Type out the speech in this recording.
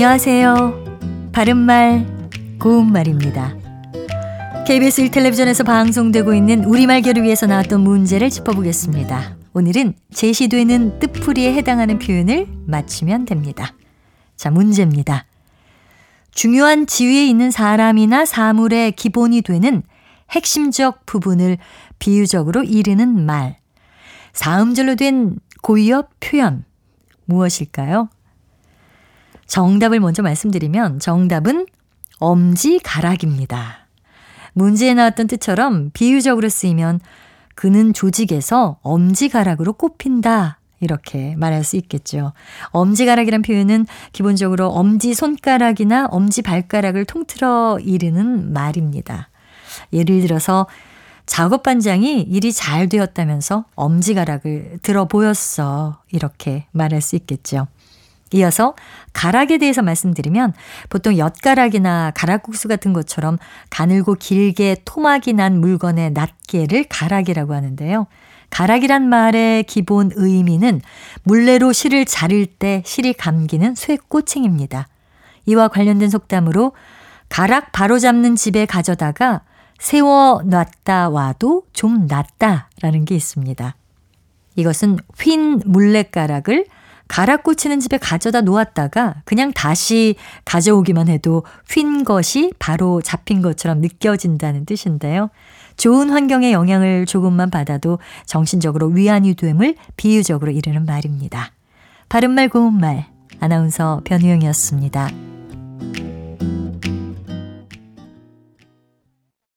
안녕하세요. 바른말, 고운말입니다. KBS 1텔레비전에서 방송되고 있는 우리말계를 위해서 나왔던 문제를 짚어보겠습니다. 오늘은 제시되는 뜻풀이에 해당하는 표현을 맞히면 됩니다. 자, 문제입니다. 중요한 지위에 있는 사람이나 사물의 기본이 되는 핵심적 부분을 비유적으로 이르는 말. 사음절로 된 고유어 표현. 무엇일까요? 정답을 먼저 말씀드리면 정답은 엄지가락입니다. 문제에 나왔던 뜻처럼 비유적으로 쓰이면 그는 조직에서 엄지가락으로 꼽힌다. 이렇게 말할 수 있겠죠. 엄지가락이란 표현은 기본적으로 엄지 손가락이나 엄지 발가락을 통틀어 이르는 말입니다. 예를 들어서 작업 반장이 일이 잘 되었다면서 엄지가락을 들어 보였어. 이렇게 말할 수 있겠죠. 이어서 가락에 대해서 말씀드리면 보통 엿가락이나 가락국수 같은 것처럼 가늘고 길게 토막이 난 물건의 낱개를 가락이라고 하는데요. 가락이란 말의 기본 의미는 물레로 실을 자를 때 실이 감기는 쇠꼬챙입니다. 이와 관련된 속담으로 가락 바로 잡는 집에 가져다가 세워 놨다 와도 좀 낫다라는 게 있습니다. 이것은 휜 물레가락을 가락 꽂히는 집에 가져다 놓았다가 그냥 다시 가져오기만 해도 휜 것이 바로 잡힌 것처럼 느껴진다는 뜻인데요. 좋은 환경의 영향을 조금만 받아도 정신적으로 위안이 됨을 비유적으로 이르는 말입니다. 바른말 고운말 아나운서 변희영이었습니다.